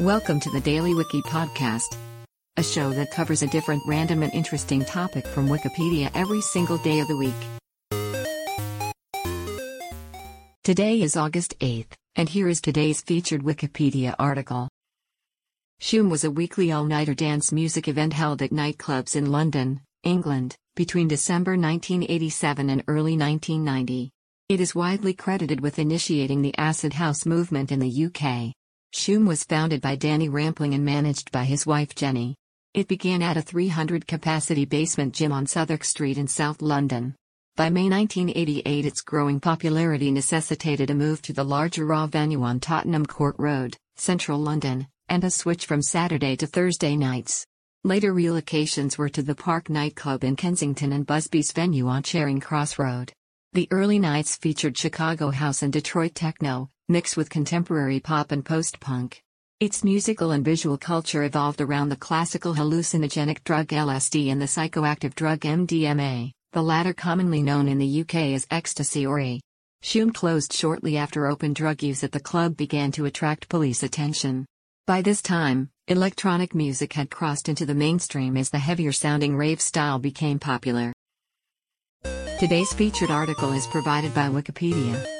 Welcome to the Daily Wiki Podcast, a show that covers a different random and interesting topic from Wikipedia every single day of the week. Today is August 8th, and here is today's featured Wikipedia article. Shoom was a weekly all nighter dance music event held at nightclubs in London, England, between December 1987 and early 1990. It is widely credited with initiating the acid house movement in the UK. Shoom was founded by Danny Rampling and managed by his wife Jenny. It began at a 300 capacity basement gym on Southwark Street in South London. By May 1988, its growing popularity necessitated a move to the larger Raw venue on Tottenham Court Road, central London, and a switch from Saturday to Thursday nights. Later relocations were to the Park nightclub in Kensington and Busby's venue on Charing Cross Road. The early nights featured Chicago house and Detroit techno, mixed with contemporary pop and post-punk. Its musical and visual culture evolved around the classical hallucinogenic drug LSD and the psychoactive drug MDMA, the latter commonly known in the UK as ecstasy or E. Shoom closed shortly after open drug use at the club began to attract police attention. By this time, electronic music had crossed into the mainstream as the heavier sounding rave style became popular. Today's featured article is provided by Wikipedia.